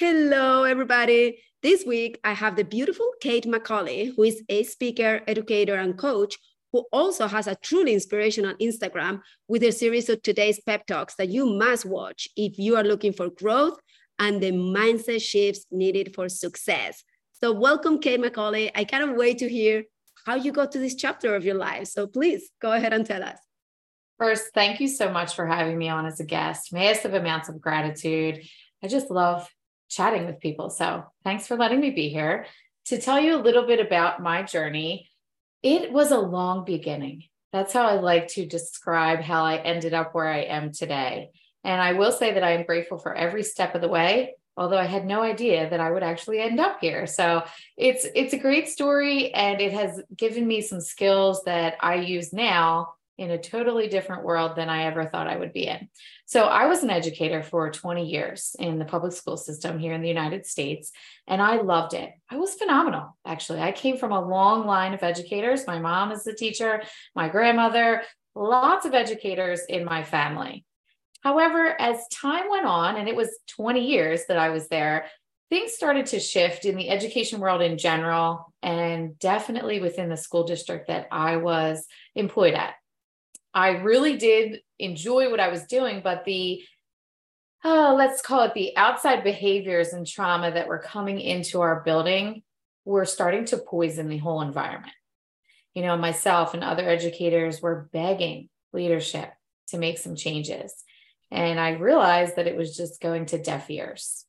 Hello, everybody. This week, I have the beautiful Kate McCauley, who is a speaker, educator, and coach who also has a truly inspirational Instagram with a series of today's pep talks that you must watch if you are looking for growth and the mindset shifts needed for success. So, welcome, Kate McCauley. I cannot wait to hear how you got to this chapter of your life. So, please go ahead and tell us. First, thank you so much for having me on as a guest. Massive amounts of gratitude. I just love chatting with people. So, thanks for letting me be here. To tell you a little bit about my journey, it was a long beginning. That's how I like to describe how I ended up where I am today. And I will say that I am grateful for every step of the way, although I had no idea that I would actually end up here. So it's it's a great story and it has given me some skills that I use now in a totally different world than I ever thought I would be in. So I was an educator for 20 years in the public school system here in the United States, and I loved it. I was phenomenal, actually. I came from a long line of educators. My mom is a teacher, my grandmother, lots of educators in my family. However, as time went on, and it was 20 years that I was there, things started to shift in the education world in general, and definitely within the school district that I was employed at. I really did enjoy what I was doing, but the oh, let's call it the outside behaviors and trauma that were coming into our building were starting to poison the whole environment. You know, myself and other educators were begging leadership to make some changes. And I realized that it was just going to deaf ears.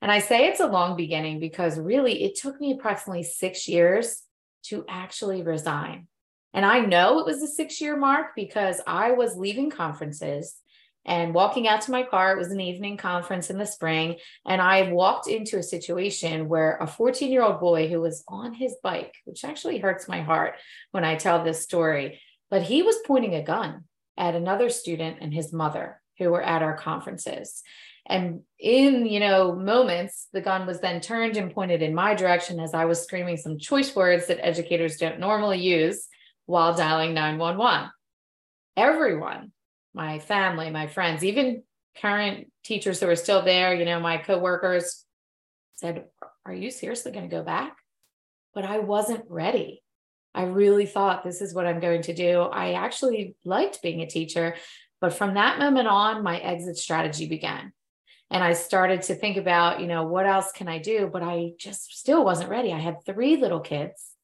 And I say it's a long beginning because really it took me approximately six years to actually resign. And I know it was a six year mark because I was leaving conferences and walking out to my car. It was an evening conference in the spring. And I walked into a situation where a 14 year old boy who was on his bike, which actually hurts my heart when I tell this story, but he was pointing a gun at another student and his mother who were at our conferences. And in, you know, moments, the gun was then turned and pointed in my direction as I was screaming some choice words that educators don't normally use while dialing 911. Everyone, my family, my friends, even current teachers who are still there, you know, my coworkers said, Are you seriously going to go back? But I wasn't ready. I really thought this is what I'm going to do. I actually liked being a teacher. But from that moment on, my exit strategy began. And I started to think about, you know, what else can I do? But I just still wasn't ready. I had three little kids.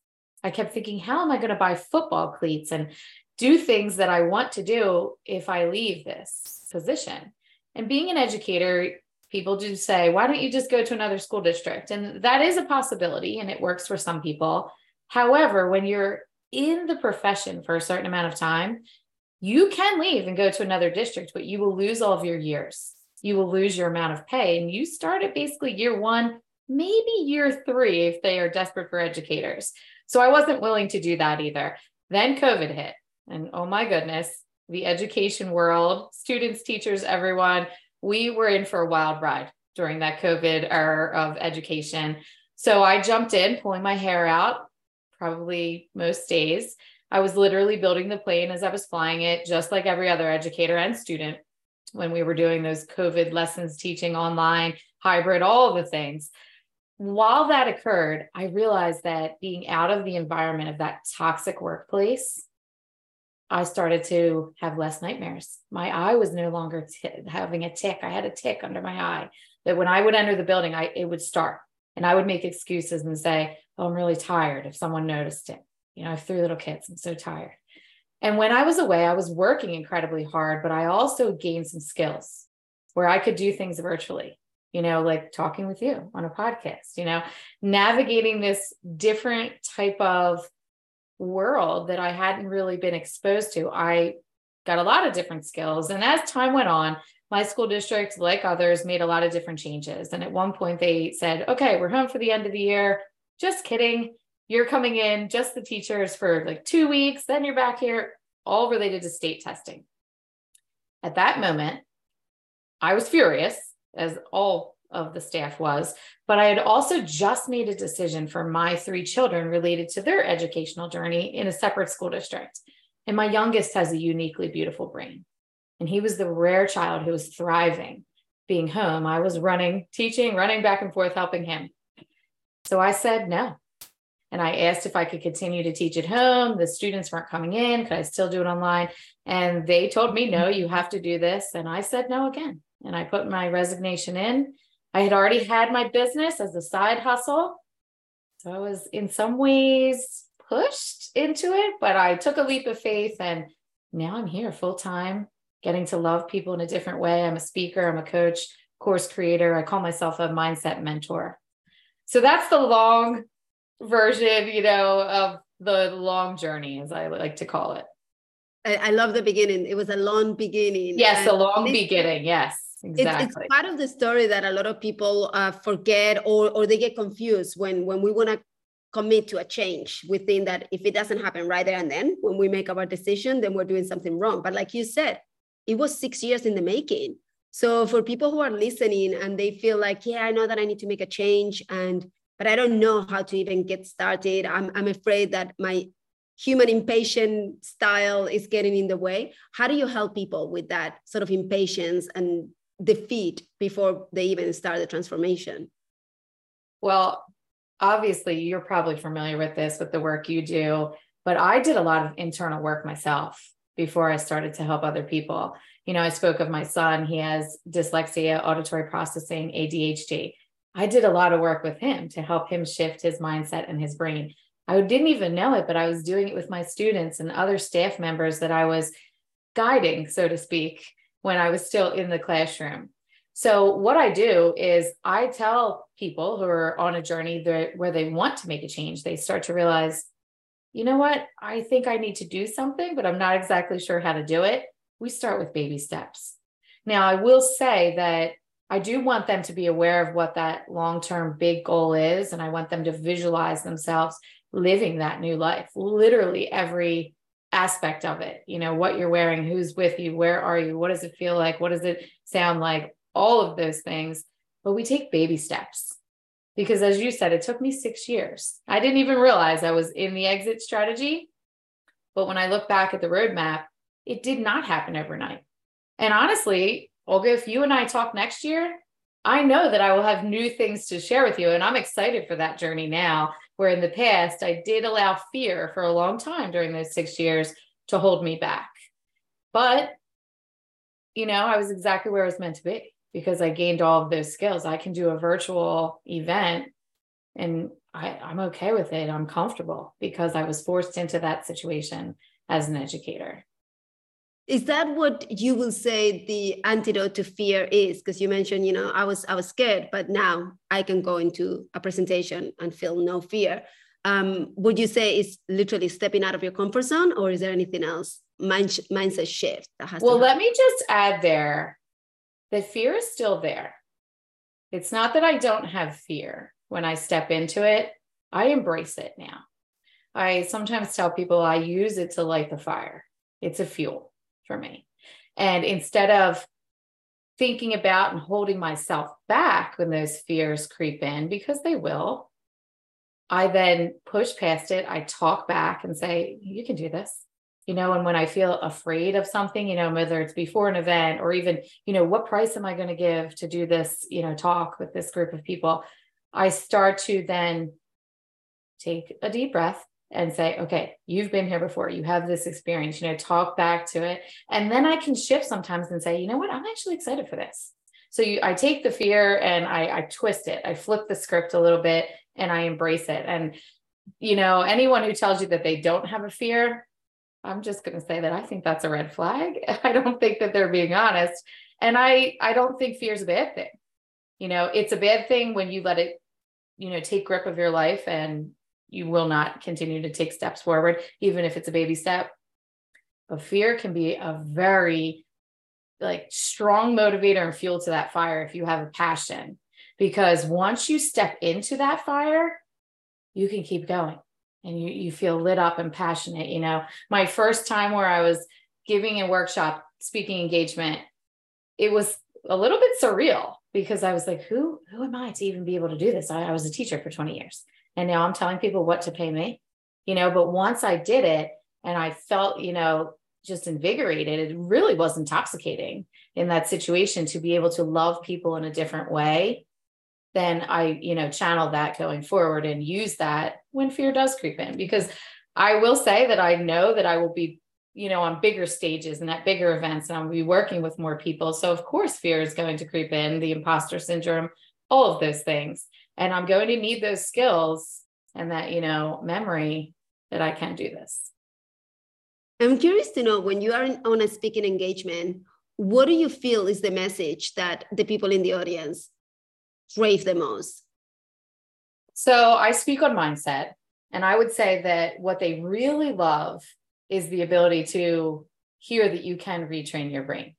I kept thinking, how am I going to buy football cleats and do things that I want to do if I leave this position? And being an educator, people do say, why don't you just go to another school district? And that is a possibility and it works for some people. However, when you're in the profession for a certain amount of time, you can leave and go to another district, but you will lose all of your years. You will lose your amount of pay. And you start at basically year one, maybe year three if they are desperate for educators. So I wasn't willing to do that either. Then COVID hit. And oh my goodness, the education world, students, teachers, everyone, we were in for a wild ride during that COVID era of education. So I jumped in, pulling my hair out, probably most days. I was literally building the plane as I was flying it, just like every other educator and student when we were doing those COVID lessons, teaching online, hybrid, all the things while that occurred, I realized that being out of the environment of that toxic workplace, I started to have less nightmares. My eye was no longer t- having a tic. I had a tic under my eye that when I would enter the building, I it would start, and I would make excuses and say, "Oh, I'm really tired." If someone noticed it, you know, I have three little kids. I'm so tired. And when I was away, I was working incredibly hard, but I also gained some skills where I could do things virtually you know, like talking with you on a podcast, you know, navigating this different type of world that I hadn't really been exposed to. I got a lot of different skills. And as time went on, my school district, like others, made a lot of different changes. And at one point, they said, okay, we're home for the end of the year. Just kidding. You're coming in, just the teachers for like two weeks, then you're back here, all related to state testing. At that moment, I was furious, as all of the staff was, but I had also just made a decision for my three children related to their educational journey in a separate school district. And my youngest has a uniquely beautiful brain. And he was the rare child who was thriving being home. I was running, teaching, running back and forth, helping him. So I said no. And I asked if I could continue to teach at home. The students weren't coming in. Could I still do it online? And they told me, no, you have to do this. And I said no again. And I put my resignation in. I had already had my business as a side hustle. So I was in some ways pushed into it, but I took a leap of faith and now I'm here full time, getting to love people in a different way. I'm a speaker, I'm a coach, course creator. I call myself a mindset mentor. So that's the long version, you know, of the long journey, as I like to call it. I, love the beginning. It was a long beginning. Yes, a long beginning. Yes. Exactly. It's, it's, part of the story that a lot of people uh, forget or, or they get confused when, when we want to commit to a change. We think that if it doesn't happen right there and then, when we make our decision, then we're doing something wrong. But like you said, it was six years in the making. So for people who are listening and they feel like, yeah, I know that I need to make a change and but I don't know how to even get started. I'm, I'm afraid that my human impatient style is getting in the way. How do you help people with that sort of impatience and defeat before they even start the transformation? Well, obviously, you're probably familiar with this with the work you do, but I did a lot of internal work myself before I started to help other people. You know, I spoke of my son, he has dyslexia, auditory processing, ADHD. I did a lot of work with him to help him shift his mindset and his brain. I didn't even know it, but I was doing it with my students and other staff members that I was guiding, so to speak, when I was still in the classroom. So, what I do is I tell people who are on a journey that, where they want to make a change, they start to realize, you know what, I think I need to do something, but I'm not exactly sure how to do it. We start with baby steps. Now, I will say that I do want them to be aware of what that long term big goal is. And I want them to visualize themselves living that new life, literally every aspect of it. You know, what you're wearing, who's with you, where are you, what does it feel like, what does it sound like, all of those things. But we take baby steps because, as you said, it took me six years. I didn't even realize I was in the exit strategy. But when I look back at the roadmap, it did not happen overnight. And honestly, Olga, if you and I talk next year, I know that I will have new things to share with you. And I'm excited for that journey now, where in the past, I did allow fear for a long time during those six years to hold me back. But, you know, I was exactly where I was meant to be because I gained all of those skills. I can do a virtual event and I, I'm okay with it. I'm comfortable because I was forced into that situation as an educator is that what you will say the antidote to fear is? Because you mentioned you know i was i was scared but now i can go into a presentation and feel no fear. Um, would you say it's literally stepping out of your comfort zone or is there anything else Mind, mindset shift that has well let me just add there the fear is still there. It's not that i don't have fear when i step into it. I embrace it now. I sometimes tell people i use it to light the fire. It's a fuel for me. And instead of thinking about and holding myself back when those fears creep in, because they will, I then push past it. I talk back and say, You can do this. You know, and when I feel afraid of something, you know, whether it's before an event or even, you know, what price am I going to give to do this, you know, talk with this group of people, I start to then take a deep breath and say, okay, you've been here before. You have this experience, you know, talk back to it. And then I can shift sometimes and say, you know what, I'm actually excited for this. So you, I take the fear and I, I twist it. I flip the script a little bit and I embrace it. And, you know, anyone who tells you that they don't have a fear, I'm just going to say that I think that's a red flag. I don't think that they're being honest. And I, I don't think fear is a bad thing. You know, it's a bad thing when you let it, you know, take grip of your life and you will not continue to take steps forward, even if it's a baby step. But fear can be a very like strong motivator and fuel to that fire if you have a passion. Because once you step into that fire you can keep going and you you feel lit up and passionate. You know my first time where i was giving a workshop speaking engagement it was a little bit surreal because i was like who who am i to even be able to do this? I, I was a teacher for 20 years and now i'm telling people what to pay me you know but once i did it and i felt you know just invigorated it really was intoxicating in that situation to be able to love people in a different way then I, you know, channel that going forward and use that when fear does creep in. Because I will say that I know that I will be, you know, on bigger stages and at bigger events, and I'll be working with more people. So, of course, fear is going to creep in, the imposter syndrome, all of those things. And I'm going to need those skills and that, you know, memory that I can do this. I'm curious to know when you are on a speaking engagement, what do you feel is the message that the people in the audience crave the most? So I speak on mindset, and I would say that what they really love is the ability to hear that you can retrain your brain.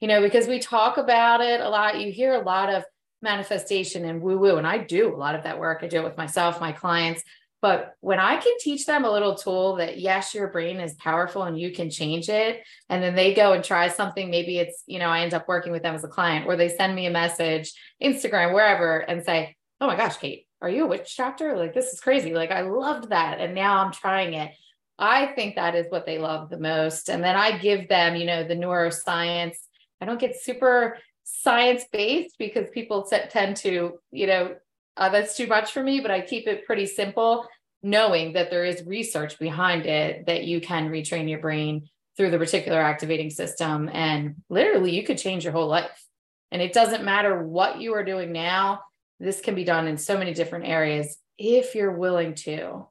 You know, because we talk about it a lot, you hear a lot of manifestation and woo woo, and I do a lot of that work. I do it with myself, my clients. But when I can teach them a little tool that, yes, your brain is powerful and you can change it, and then they go and try something, maybe it's, you know, I end up working with them as a client, or they send me a message, Instagram, wherever, and say, oh my gosh, Kate, are you a witch doctor? Like, this is crazy. Like, I loved that. And now I'm trying it. I think that is what they love the most. And then I give them, you know, the neuroscience. I don't get super science based because people tend to, you know, uh, that's too much for me, but I keep it pretty simple, knowing that there is research behind it that you can retrain your brain through the reticular activating system. And literally, you could change your whole life. And it doesn't matter what you are doing now, this can be done in so many different areas if you're willing to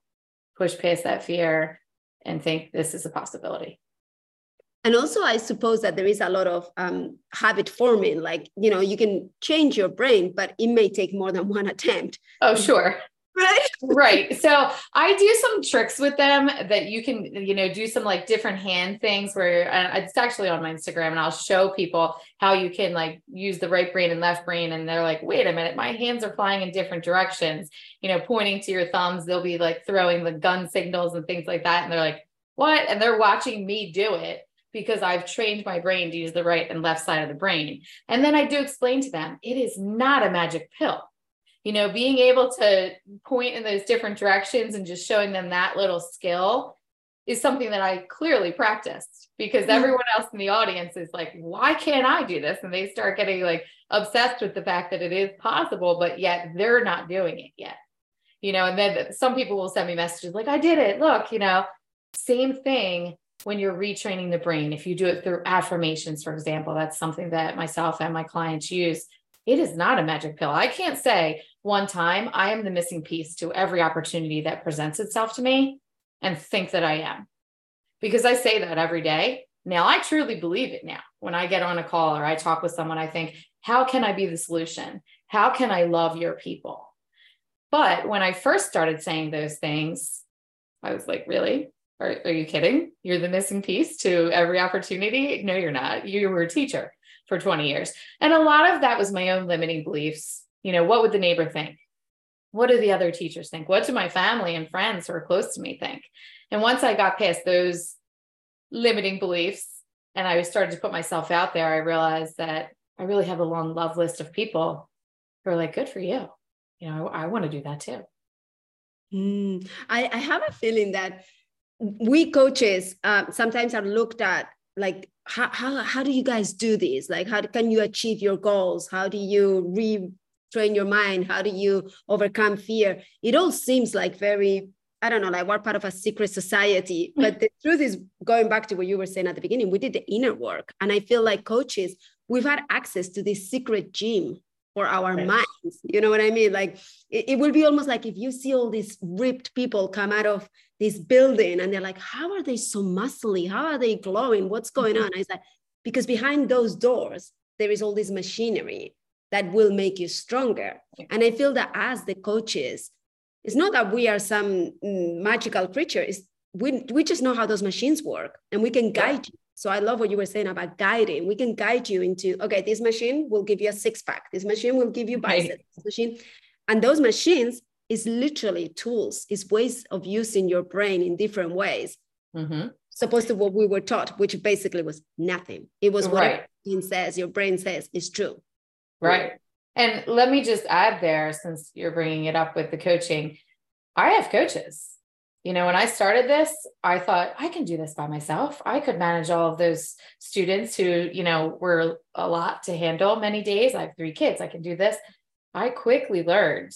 push past that fear and think this is a possibility and also i suppose that there is a lot of um, habit forming like you know you can change your brain but it may take more than one attempt. Oh sure. Right? Right. So i do some tricks with them that you can you know do some like different hand things where it's actually on my instagram and i'll show people how you can like use the right brain and left brain and they're like wait a minute my hands are flying in different directions. You know pointing to your thumbs they'll be like throwing the gun signals and things like that and they're like what? And they're watching me do it because I've trained my brain to use the right and left side of the brain. And then I do explain to them it is not a magic pill. You know, being able to point in those different directions and just showing them that little skill is something that I clearly practiced because mm-hmm. everyone else in the audience is like, why can't I do this? And they start getting like obsessed with the fact that it is possible, but yet they're not doing it yet. You know, and then some people will send me messages like, I did it. Look, you know, same thing when you're retraining the brain, if you do it through affirmations, for example, that's something that myself and my clients use. It is not a magic pill. I can't say one time I am the missing piece to every opportunity that presents itself to me and think that I am. Because I say that every day. Now, I truly believe it now. When I get on a call or I talk with someone, I think, how can I be the solution? How can I love your people? But when I first started saying those things, I was like, really? Are, are you kidding? You're the missing piece to every opportunity? No, you're not. You were a teacher for 20 years. And a lot of that was my own limiting beliefs. You know, what would the neighbor think? What do the other teachers think? What do my family and friends who are close to me think? And once I got past those limiting beliefs and I started to put myself out there, I realized that I really have a long love list of people who are like, good for you. You know, I, I want to do that too. Mm, I, I have a feeling that we coaches uh, sometimes are looked at like how, how, how do you guys do this? Like how can you achieve your goals? How do you retrain your mind? How do you overcome fear? It all seems like very i don't know like we're part of a secret society. But the truth is going back to what you were saying at the beginning we did the inner work. And i feel like coaches we've had access to this secret gym for our right. minds you know what i mean? Like it, it will be almost like if you see all these ripped people come out of this building and they're like how are they so muscly? How are they glowing? What's going mm-hmm. on? I said because behind those doors there is all this machinery that will make you stronger. And i feel that as the coaches it's not that we are some mm, magical creature. It's we, we just know how those machines work and we can guide you So I love what you were saying about guiding. We can guide you into okay, this machine will give you a six pack. This machine will give you biceps. Right. This machine, and those machines is literally tools. Is ways of using your brain in different ways. Mm-hmm. Supposed to what we were taught, which basically was nothing. It was what right. your brain says. Your brain says is true. Right. And let me just add there, since you're bringing it up with the coaching, I have coaches you know, when I started this, I thought I can do this by myself. I could manage all of those students who, you know, were a lot to handle many days. I have three kids. I can do this. I quickly learned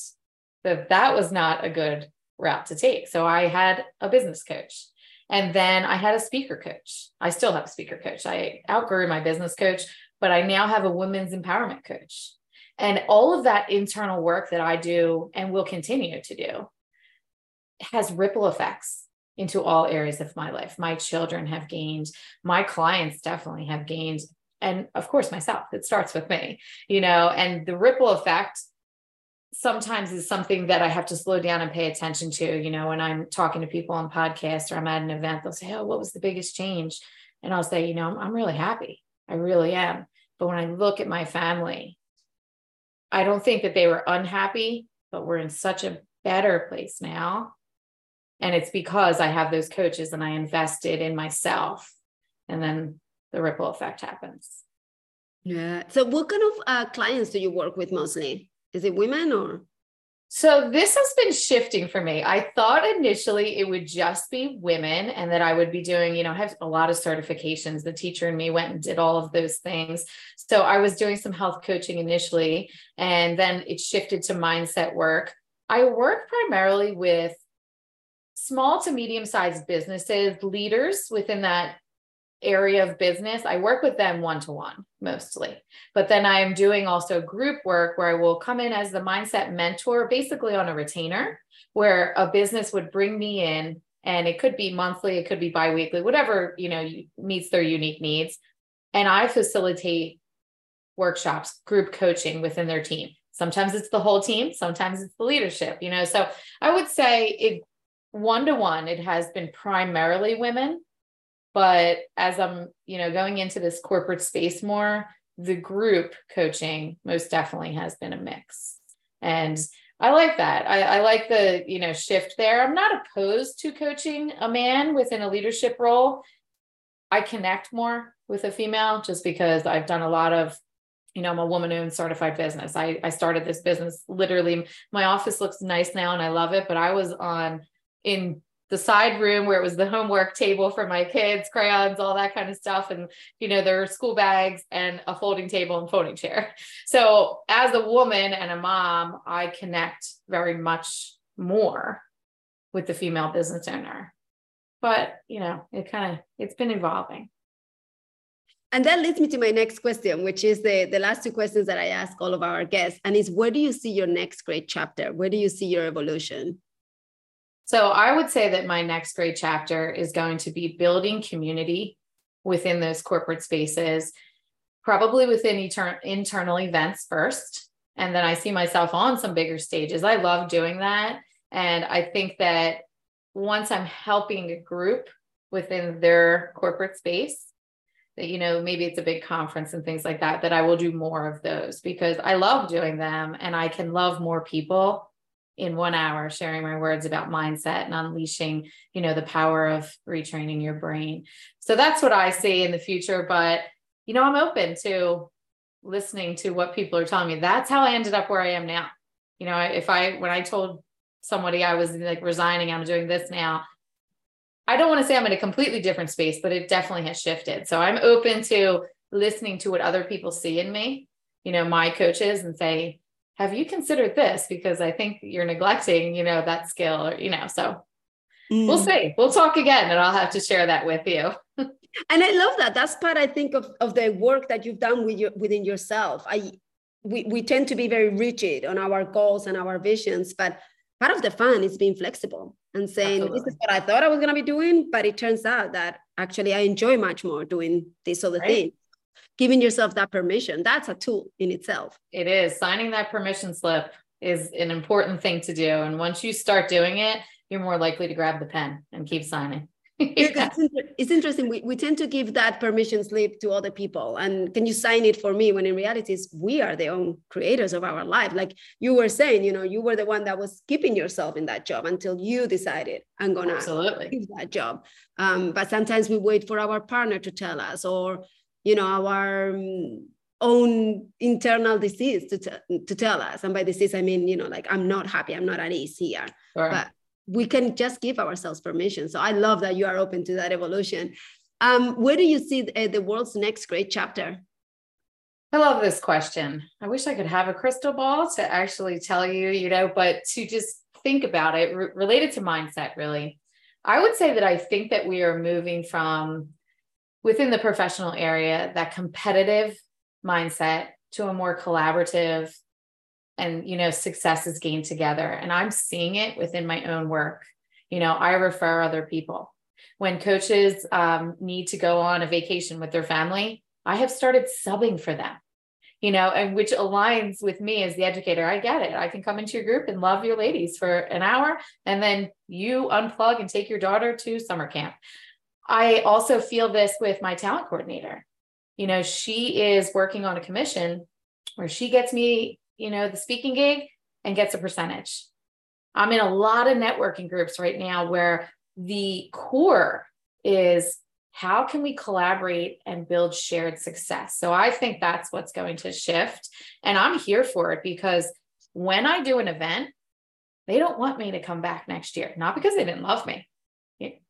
that that was not a good route to take. So I had a business coach. And then I had a speaker coach. I still have a speaker coach. I outgrew my business coach, but I now have a women's empowerment coach. And all of that internal work that I do and will continue to do has ripple effects into all areas of my life. My children have gained, my clients definitely have gained, and of course, myself. It starts with me, you know, and the ripple effect sometimes is something that I have to slow down and pay attention to. You know, when I'm talking to people on podcasts or I'm at an event, they'll say, Oh, what was the biggest change? And I'll say, You know, I'm really happy. I really am. But when I look at my family, I don't think that they were unhappy, but we're in such a better place now and it's because I have those coaches and I invested in myself. And then the ripple effect happens. Yeah. So, what kind of uh, clients do you work with mostly? Is it women or? So, this has been shifting for me. I thought initially it would just be women and that I would be doing, you know, I have a lot of certifications. The teacher and me went and did all of those things. So, I was doing some health coaching initially, and then it shifted to mindset work. I work primarily with small to medium sized businesses, leaders within that area of business, I work with them one to one mostly. But then I am doing also group work where I will come in as the mindset mentor, basically on a retainer, where a business would bring me in and it could be monthly, it could be biweekly, whatever, you know, meets their unique needs. And I facilitate workshops, group coaching within their team. Sometimes it's the whole team, sometimes it's the leadership, you know. So I would say it one to one, it has been primarily women. But as I'm, you know, going into this corporate space more, the group coaching most definitely has been a mix. And I like that. I, I, like the, you know, shift there. I'm not opposed to coaching a man within a leadership role. I connect more with a female just because I've done a lot of, you know, I'm a woman owned certified business. I, I started this business literally. My office looks nice now and I love it, but I was on in the side room where it was the homework table for my kids, crayons, all that kind of stuff. And, you know, their school bags and a folding table and folding chair. So as a woman and a mom, I connect very much more with the female business owner. But, you know, it kind of, it's been evolving. And that leads me to my next question, which is the, the last two questions that I ask all of our guests. And is where do you see your next great chapter? Where do you see your evolution? So I would say that my next great chapter is going to be building community within those corporate spaces, probably within etern- internal events first. And then I see myself on some bigger stages. I love doing that. And I think that once I'm helping a group within their corporate space, that, you know, maybe it's a big conference and things like that, that I will do more of those because I love doing them and I can love more people in one hour sharing my words about mindset and unleashing you know the power of retraining your brain. So that's what i see in the future but you know i'm open to listening to what people are telling me. That's how i ended up where i am now. You know if i when i told somebody i was like resigning i'm doing this now i don't want to say i'm in a completely different space but it definitely has shifted. So i'm open to listening to what other people see in me you know my coaches and say have you considered this because i think you're neglecting you know that skill or you know so mm. we'll see we'll talk again and i'll have to share that with you and i love that that's part i think of, of the work that you've done with your, within yourself i we, we tend to be very rigid on our goals and our visions but part of the fun is being flexible and saying Absolutely. this is what i thought i was going to be doing but it turns out that actually i enjoy much more doing this other right. thing giving yourself that permission that's a tool in itself it is signing that permission slip is an important thing to do and once you start doing it you're more likely to grab the pen and keep signing yeah. it's, interesting. We, we tend to give that permission slip to other people. And can you sign it for me? When in reality, is we are the own creators of our life. Like you were saying, you know, you were the one that was keeping yourself in that job until you decided, I'm going to Absolutely. that job. Um, but sometimes we wait for our partner to tell us or, you know, our um, own internal disease to, t- to tell us. And by disease, I mean, you know, like I'm not happy, I'm not at ease here. Sure. But we can just give ourselves permission. So I love that you are open to that evolution. Um, where do you see the, the world's next great chapter? I love this question. I wish I could have a crystal ball to actually tell you, you know, but to just think about it re- related to mindset, really. I would say that I think that we are moving from within the professional area, that competitive mindset to a more collaborative and you know success is gained together. And i'm seeing it within my own work. You know i refer other people. When coaches um, need to go on a vacation with their family i have started subbing for them you know and which aligns with me as the educator. I get it. I can come into your group and love your ladies for an hour and then you unplug and take your daughter to summer camp i also feel this with my talent coordinator you know she is working on a commission where she gets me you know, the speaking gig and gets a percentage. I'm in a lot of networking groups right now where the core is how can we collaborate and build shared success? So I think that's what's going to shift. And I'm here for it because when I do an event, they don't want me to come back next year, not because they didn't love me,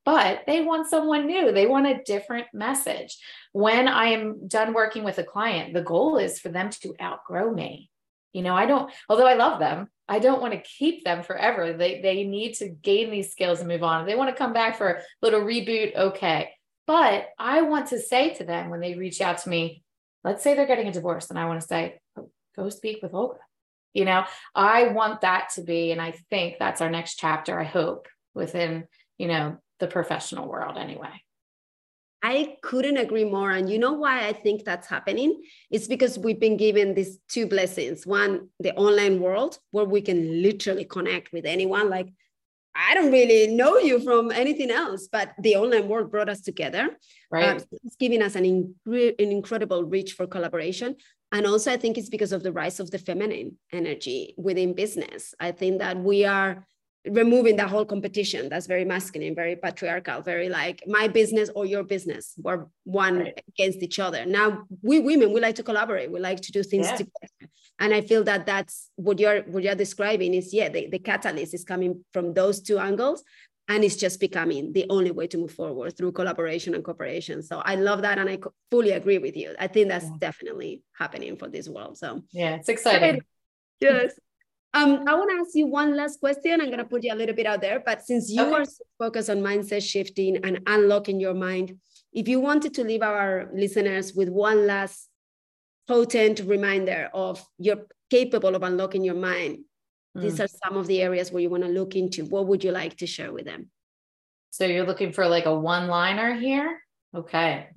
but they want someone new. They want a different message. When I am done working with a client, the goal is for them to outgrow me. You know, I don't, although I love them, I don't want to keep them forever. They they need to gain these skills and move on. They want to come back for a little reboot, okay. But I want to say to them when they reach out to me, let's say they're getting a divorce, and I want to say, oh, go speak with Olga. You know, I want that to be, and I think that's our next chapter, I hope, within, you know, the professional world anyway. I couldn't agree more. And you know why I think that's happening? It's because we've been given these two blessings. One, the online world, where we can literally connect with anyone. Like, I don't really know you from anything else, but the online world brought us together. Right. Um, it's giving us an, in- an incredible reach for collaboration. And also, I think it's because of the rise of the feminine energy within business. I think that we are removing that whole competition that's very masculine very patriarchal very like my business or your business we're one right. against each other. Now we women we like to collaborate we like to do things yeah. together. And i feel that that's what you're what you're describing is yeah the, the catalyst is coming from those two angles and it's just becoming the only way to move forward through collaboration and cooperation. So i love that and i fully agree with you. I think that's yeah. definitely happening for this world so. Yeah it's exciting. Yes um, I want to ask you one last question. I'm going to put you a little bit out there, but since you okay. are focused on mindset shifting and unlocking your mind, if you wanted to leave our listeners with one last potent reminder of you're capable of unlocking your mind, mm. these are some of the areas where you want to look into. What would you like to share with them? So you're looking for like a one liner here? Okay.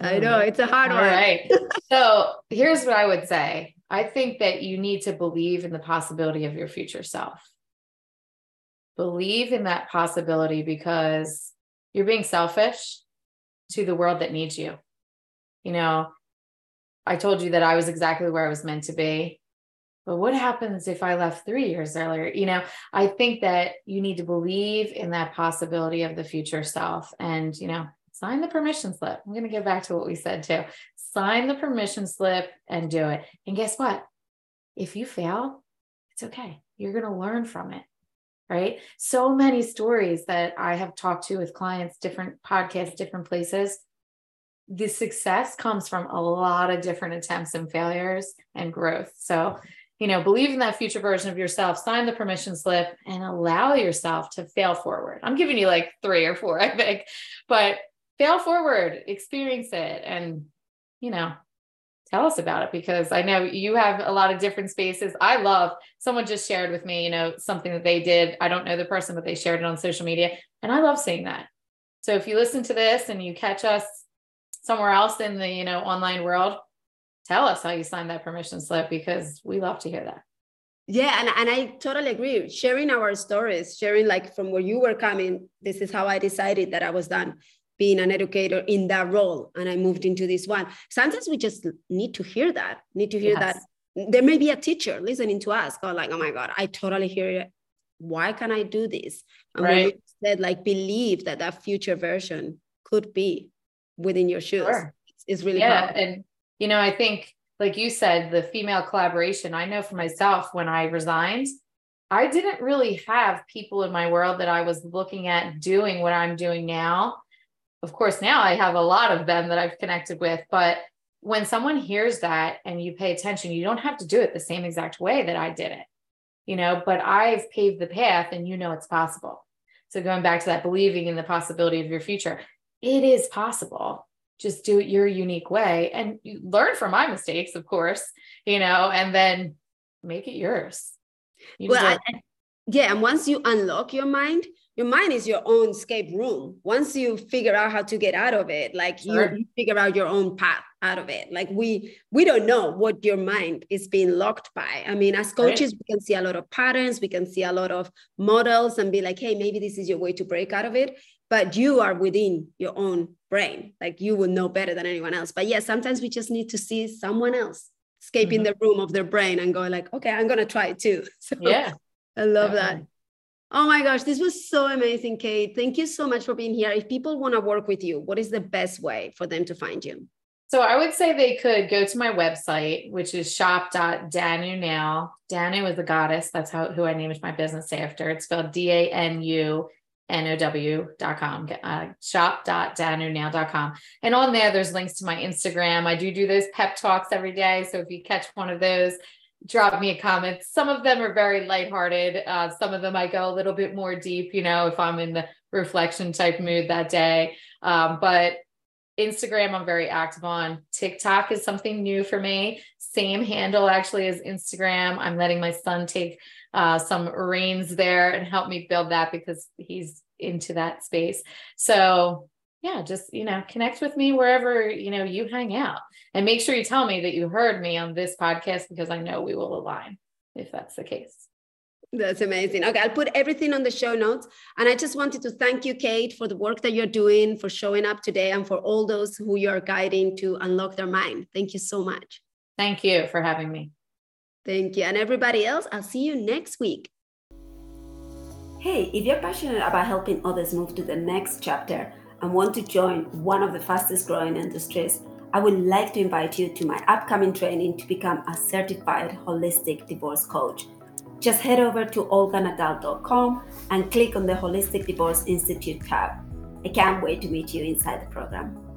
I know it's a hard All one. All right. so here's what I would say I think that you need to believe in the possibility of your future self. Believe in that possibility because you're being selfish to the world that needs you. You know, I told you that I was exactly where I was meant to be. But what happens if I left three years earlier? You know, I think that you need to believe in that possibility of the future self and, you know, sign the permission slip. I'm going to get back to what we said too. Sign the permission slip and do it. And guess what? If you fail, it's okay. You're going to learn from it. Right. So many stories that I have talked to with clients, different podcasts, different places. The success comes from a lot of different attempts and failures and growth. So, you know, believe in that future version of yourself, sign the permission slip, and allow yourself to fail forward. I'm giving you like three or four, I think, but fail forward, experience it, and you know, tell us about it because I know you have a lot of different spaces. I love someone just shared with me, you know, something that they did. I don't know the person, but they shared it on social media, and I love seeing that. So if you listen to this and you catch us somewhere else in the you know online world, tell us how you signed that permission slip because we love to hear that. yeah and, and i totally agree sharing our stories sharing like from where you were coming this is how i decided that i was done being an educator in that role and i moved into this one sometimes we just need to hear that need to hear yes. that there may be a teacher listening to us go like oh my god i totally hear it why can i do this and right. said like believe that that future version could be within your shoes sure. is really yeah powerful. and you know i think like you said, the female collaboration, I know for myself when I resigned, I didn't really have people in my world that I was looking at doing what I'm doing now. Of course, now I have a lot of them that I've connected with, but when someone hears that and you pay attention, you don't have to do it the same exact way that I did it, you know, but I've paved the path and you know it's possible. So going back to that believing in the possibility of your future, it is possible just do it your unique way and learn from my mistakes, of course, you know, and then make it yours. You well, I, yeah. And once you unlock your mind, your mind is your own escape room. Once you figure out how to get out of it, like sure. you, you figure out your own path out of it. Like we we don't know what your mind is being locked by. I mean, as coaches, right. we can see a lot of patterns, we can see a lot of models and be like, hey, maybe this is your way to break out of it but you are within your own brain like you will know better than anyone else but yeah sometimes we just need to see someone else escaping mm-hmm. the room of their brain and go like okay i'm gonna try it too so yeah i love that oh my gosh this was so amazing kate thank you so much for being here if people want to work with you what is the best way for them to find you so I would say they could go to my website, which is shop.danu now. Danu is the goddess. That's how who I named my business after. It's spelled D-A-N-U now.com, uh, shop.danunow.com. And on there, there's links to my Instagram. I do do those pep talks every day. So if you catch one of those, drop me a comment. Some of them are very lighthearted. Uh, some of them I go a little bit more deep, you know, if I'm in the reflection type mood that day. Um, but Instagram, I'm very active on. TikTok is something new for me. Same handle actually as Instagram. I'm letting my son take uh, some reins there and help me build that because he's into that space. So yeah, just you know, connect with me wherever you know you hang out, and make sure you tell me that you heard me on this podcast because I know we will align if that's the case. That's amazing. Okay, I'll put everything on the show notes. And I just wanted to thank you, Kate, for the work that you're doing, for showing up today, and for all those who you're guiding to unlock their mind. Thank you so much. Thank you for having me. Thank you. And everybody else, I'll see you next week. Hey, if you're passionate about helping others move to the next chapter and want to join one of the fastest growing industries, I would like to invite you to my upcoming training to become a certified holistic divorce coach. Just head over to olganadal.com and click on the Holistic Divorce Institute tab. I can't wait to meet you inside the program.